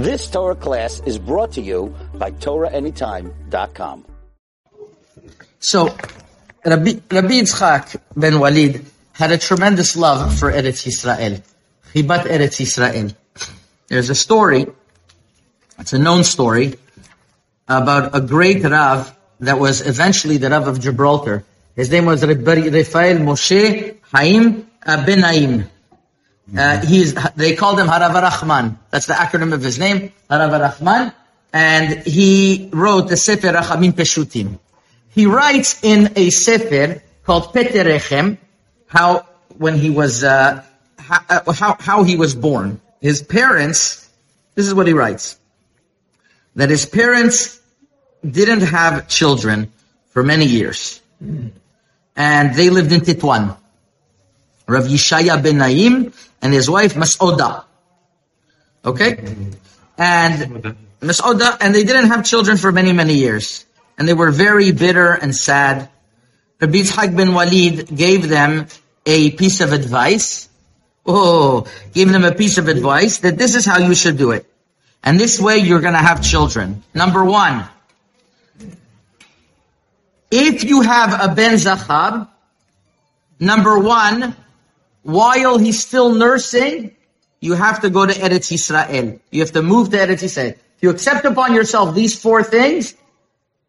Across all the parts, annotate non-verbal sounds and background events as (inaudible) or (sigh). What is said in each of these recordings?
This Torah class is brought to you by TorahAnytime.com. So, Rabbi, Rabbi Yitzchak ben Walid had a tremendous love for Eretz Yisrael. Chibat Eretz Yisrael. There's a story, it's a known story, about a great Rav that was eventually the Rav of Gibraltar. His name was Rabbi Rafael Moshe Haim Ben Naim. Uh, he's, they called him Harav Rahman. That's the acronym of his name, Harav Rahman. And he wrote the Sefer Rachamim Peshutim. He writes in a Sefer called Peterechem, how, when he was, uh, how, uh, how, how he was born. His parents, this is what he writes. That his parents didn't have children for many years. And they lived in Titwan. Rav Yishaya ben Naim and his wife Mas'oda. Okay? And Mas'oda, and they didn't have children for many, many years. And they were very bitter and sad. Rabbi Yitzhak ben Walid gave them a piece of advice. Oh, gave them a piece of advice that this is how you should do it. And this way you're gonna have children. Number one, if you have a ben zachar, number one, while he's still nursing, you have to go to Eretz Yisrael. You have to move to Eretz Yisrael. You accept upon yourself these four things,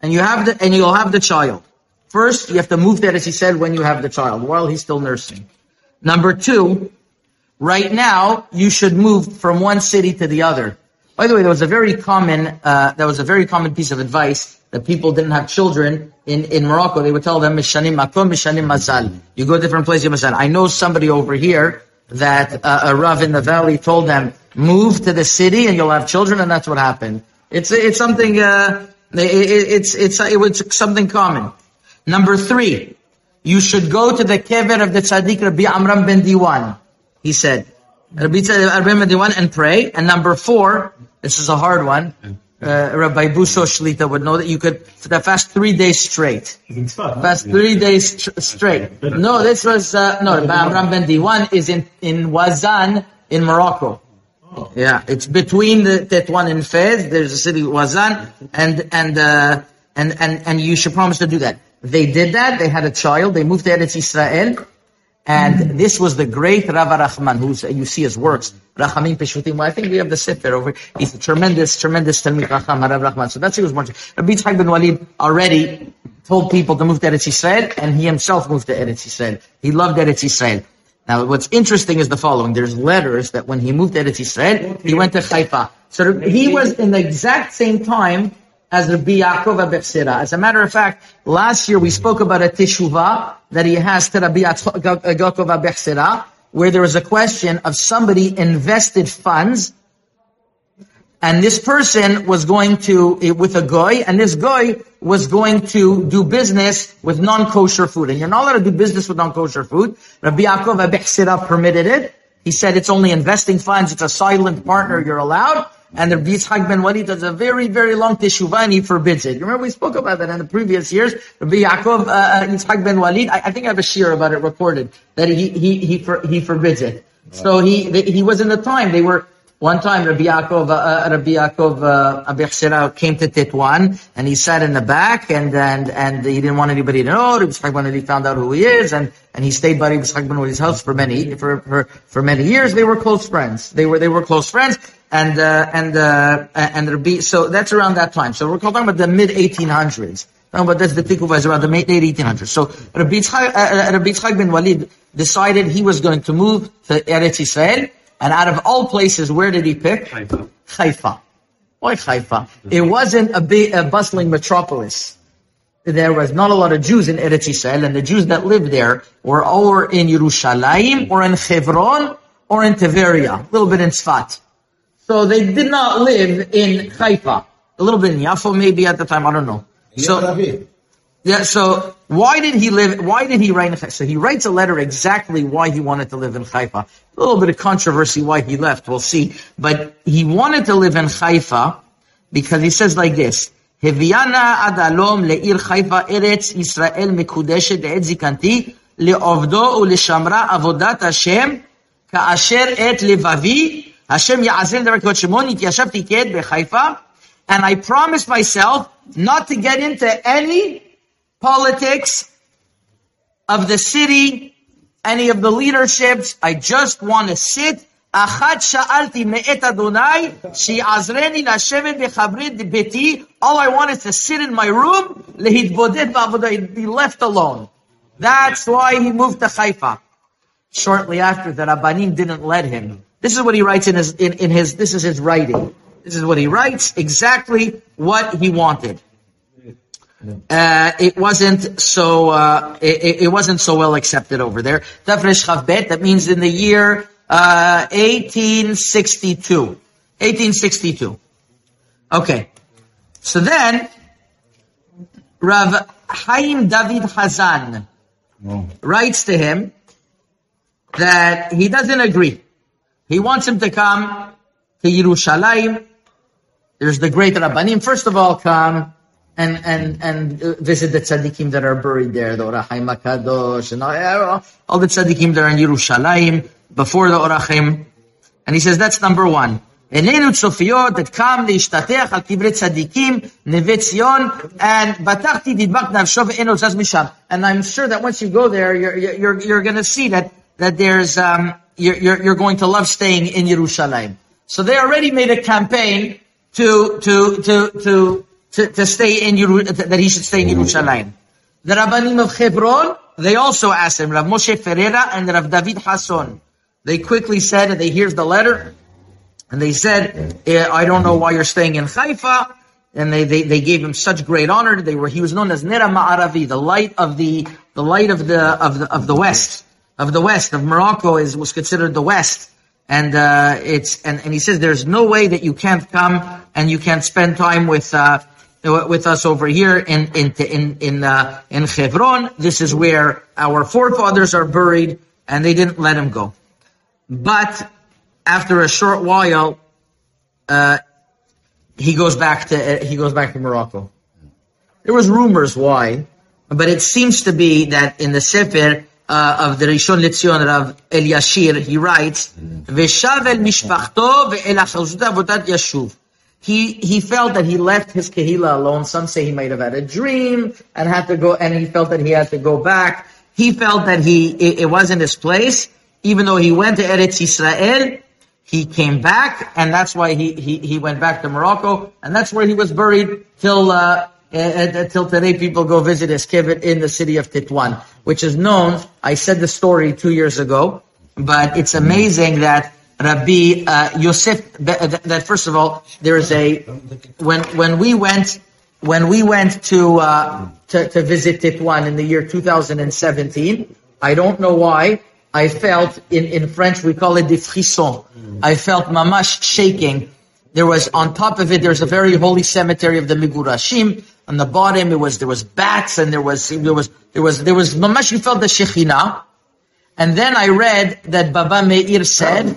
and you have the, and you'll have the child. First, you have to move to Eretz Yisrael when you have the child, while he's still nursing. Number two, right now, you should move from one city to the other. By the way, there was a very common, uh, that was a very common piece of advice that people didn't have children in, in Morocco. They would tell them, Mishanim makom, Mishanim mazal. You go to different places, you mazal. I know somebody over here that uh, a Rav in the valley told them, move to the city and you'll have children, and that's what happened. It's, it's something, uh, it, it's, it's, it was something common. Number three, you should go to the kever of the tzaddik Rabbi Amram ben Diwan. He said, Rabbi Amram ben Diwan and pray. And number four, this is a hard one. Uh, Rabbi Busho Shlita would know that you could fast three days straight. Fast three days tr- straight. No, this was, uh, no, Amram ben Diwan is in, in Wazan in Morocco. Yeah, it's between the Tetwan and Fez. There's a city Wazan, and and uh, and and and you should promise to do that. They did that. They had a child. They moved there to Eretz Israel, and this was the great Rav Rahman, who you see his works, Rachamim Peshutim. Well, I think we have the Sefer over. He's a tremendous, tremendous Talmid Chacham, Rav Rahman. So that's who was born. Rabbi Yitzchak ben Walid already told people to move to Eretz Israel, and he himself moved to Eretz Israel. He loved Eretz Israel. Now, what's interesting is the following. There's letters that when he moved to Eretz Yisrael, he went to Haifa. So he was in the exact same time as Rabbi Yaakov Abechsira. As a matter of fact, last year we spoke about a teshuvah that he has to Rabbi Yaakov Abechsira, where there was a question of somebody invested funds and this person was going to, with a guy, and this guy was going to do business with non-kosher food. And you're not allowed to do business with non-kosher food. Rabbi Yaakov Abechsira permitted it. He said it's only investing funds, it's a silent partner, you're allowed. And Rabbi Yitzchak ben Walid does a very, very long teshuvah and he forbids it. You remember we spoke about that in the previous years? Rabbi Yaakov, uh, Yitzchak ben Walid, I, I, think I have a shir about it recorded, that he, he, he, for, he forbids it. So he, he was in the time, they were, one time, Rabbi Yaakov, uh, Rabbi Yaakov uh, came to Tetwan, and he sat in the back, and and and he didn't want anybody to know. Rabbi Yitzchak Ben Walid found out who he is, and and he stayed by Rabbi Yitzchak Ben Walid's house for many for, for for many years. They were close friends. They were they were close friends, and uh, and uh, and Rabbi. So that's around that time. So we're talking about the mid 1800s. But that's the Tikkuva is around the late 1800s. So Rabbi Yitzchak, uh, Rabbi Yitzchak Ben Walid decided he was going to move to Eretz Israel. And out of all places, where did he pick? Haifa. Haifa. Why Haifa? It wasn't a, big, a bustling metropolis. There was not a lot of Jews in Eretz Yisrael, and the Jews that lived there were or in Yerushalayim, or in Hebron, or in Tiberia, a little bit in Sfat. So they did not live in Haifa. A little bit in Yafo maybe at the time, I don't know. So, yeah, so why did he live, why did he write in Haifa? So he writes a letter exactly why he wanted to live in Haifa. A little bit of controversy why he left, we'll see. But he wanted to live in Haifa because he says like this, הביאנה עד הלום לעיר חיפה ארץ ישראל מקודשת לעת זקנתי, לעובדו ולשמרה עבודת השם, כאשר את לבבי Hashem ya'azin derekot Shimon, yashavti ked bechaifa, and I promised myself not to get into any politics of the city, any of the leaderships. I just want to sit. אחת שאלתי מאת אדוני, שיעזרני לשבת בחברי ביתי. All I want is to sit in my room, להתבודד בעבודה, be left alone. That's why he moved to Haifa. Shortly after, the Rabbanim didn't let him. This is what he writes in his, in, in his, this is his writing. This is what he writes, exactly what he wanted. Uh, it wasn't so uh, it, it, wasn't so well accepted over there. Tafresh Chavbet, that means in the year uh, 1862. 1862. Okay. So then, Rav Chaim David Hazan writes to him that he doesn't agree. He wants him to come to Yerushalayim. There's the great Rabbanim. First of all, come and and and uh, visit the tzaddikim that are buried there, the Ohr HaChaim Kadosh, and all, all, the tzaddikim that are in Yerushalayim before the Ohr HaChaim. And he says that's number one. עינינו צופיות, את קם להשתטח על קברי צדיקים, נווה ציון, and בטחתי דדבק נפשו ואין עוד misham. And I'm sure that once you go there, you're, you're, you're going to see that, that there's, um, you're, you're, you're going to love staying in Jerusalem. So they already made a campaign to, to, to, to, to, to stay in that he should stay in Jerusalem. The Rabbanim of Hebron, they also asked him, Rav Moshe Ferreira and Rav David Hasson. They quickly said, and they here's the letter, and they said, eh, I don't know why you're staying in Haifa. And they, they, they gave him such great honor. They were, he was known as Nera Ma'aravi, the light of the, the light of the, of the, of the West, of the West, of Morocco is, was considered the West. And, uh, it's, and, and he says there's no way that you can't come and you can't spend time with, uh, with us over here in, in, in, in, uh, in Hebron. This is where our forefathers are buried and they didn't let him go. But after a short while, uh, he goes back to, uh, he goes back to Morocco. There was rumors why, but it seems to be that in the Sefer, uh, of the Rishon LeZion Rav Elyashar, he writes, "Veshav el mishpachto ve'el yashuv." He he felt that he left his kehila alone. Some say he might have had a dream and had to go, and he felt that he had to go back. He felt that he it, it wasn't his place, even though he went to Eretz Israel. He came back, and that's why he, he, he went back to Morocco, and that's where he was buried till uh, until today. People go visit kibbutz in the city of Titwan, which is known. I said the story two years ago, but it's amazing that Rabbi uh, Yosef. That, that, first of all, there is a when when we went when we went to uh, to, to visit Titwan in the year 2017. I don't know why. I felt in, in French we call it the frisson. I felt mamash shaking. There was on top of it there's a very holy cemetery of the Migurashim. On the bottom it was there was bats and there was there was there was there was mamash you felt the Shekhinah. And then I read that Baba Meir said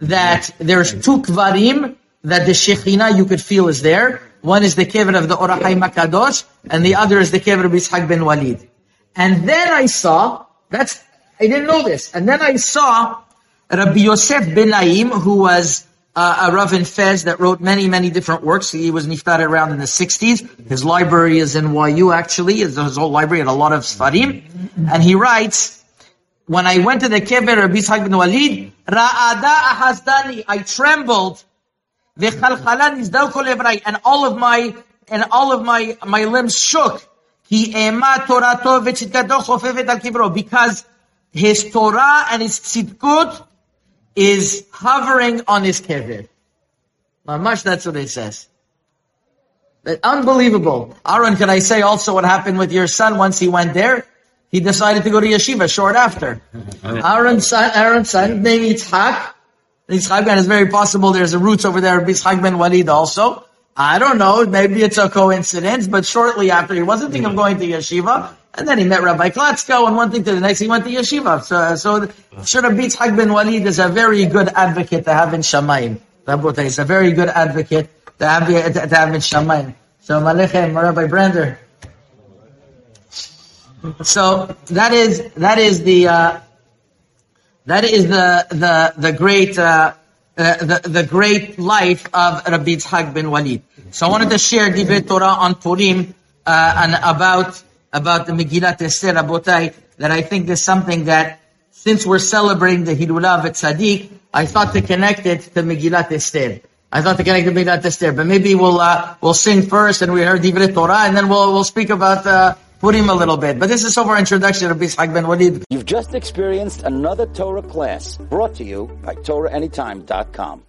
that there's two kvarim that the Shekhinah you could feel is there. One is the kever of the Ohr HaChaim HaKadosh, and the other is the kever of Yitzhak ben Walid. And then I saw, that's I didn't know this. And then I saw Rabbi Yosef ben Naim, who was uh, a Rav in Fez that wrote many, many different works. He was niftar around in the 60s. His library is in YU actually. His, whole library had a lot of svarim. And he writes, when I went to the kever Rabbi Yitzhak ben Walid, Ra'ada ahazdani, I trembled. And all of my, and all of my, my limbs shook. Because his Torah and his tzidkut is hovering on his kever. Mamash, that's what it says. Unbelievable. Aaron, can I say also what happened with your son once he went there? He decided to go to yeshiva short after. (laughs) Aaron's son, Aaron's son, name Yitzhak. Yitzhak, and it's very possible there's a roots over there of Yitzhak ben Walid also. I don't know, maybe it's a coincidence, but shortly after, he wasn't thinking of going to yeshiva. And then he met Rabbi Klatsko, and one thing to the next, he went to yeshiva. So, so have Yitzhak bin Walid is a very good advocate to have in Shamayim. Is a very good advocate to have, to have in Shamayim. So Malechem, Rabbi Brander. So that is that is the uh, that is the the the great uh, uh, the, the great life of Rabbi Yitzhak ben Walid. So I wanted to share Divrei Torah on Purim uh, and about about the Megillat Esther Rabotai that I think is something that since we're celebrating the Hilulah of Tzaddik, I thought to connect it to Megillat Esther. I thought to connect to Megillat Esther, but maybe we'll uh, we'll sing first and we heard Divrei Torah and then we'll we'll speak about uh, a little bit. But this is so far introduction of Yitzhak ben Walid. You've just experienced another Torah class brought to you by TorahAnytime.com.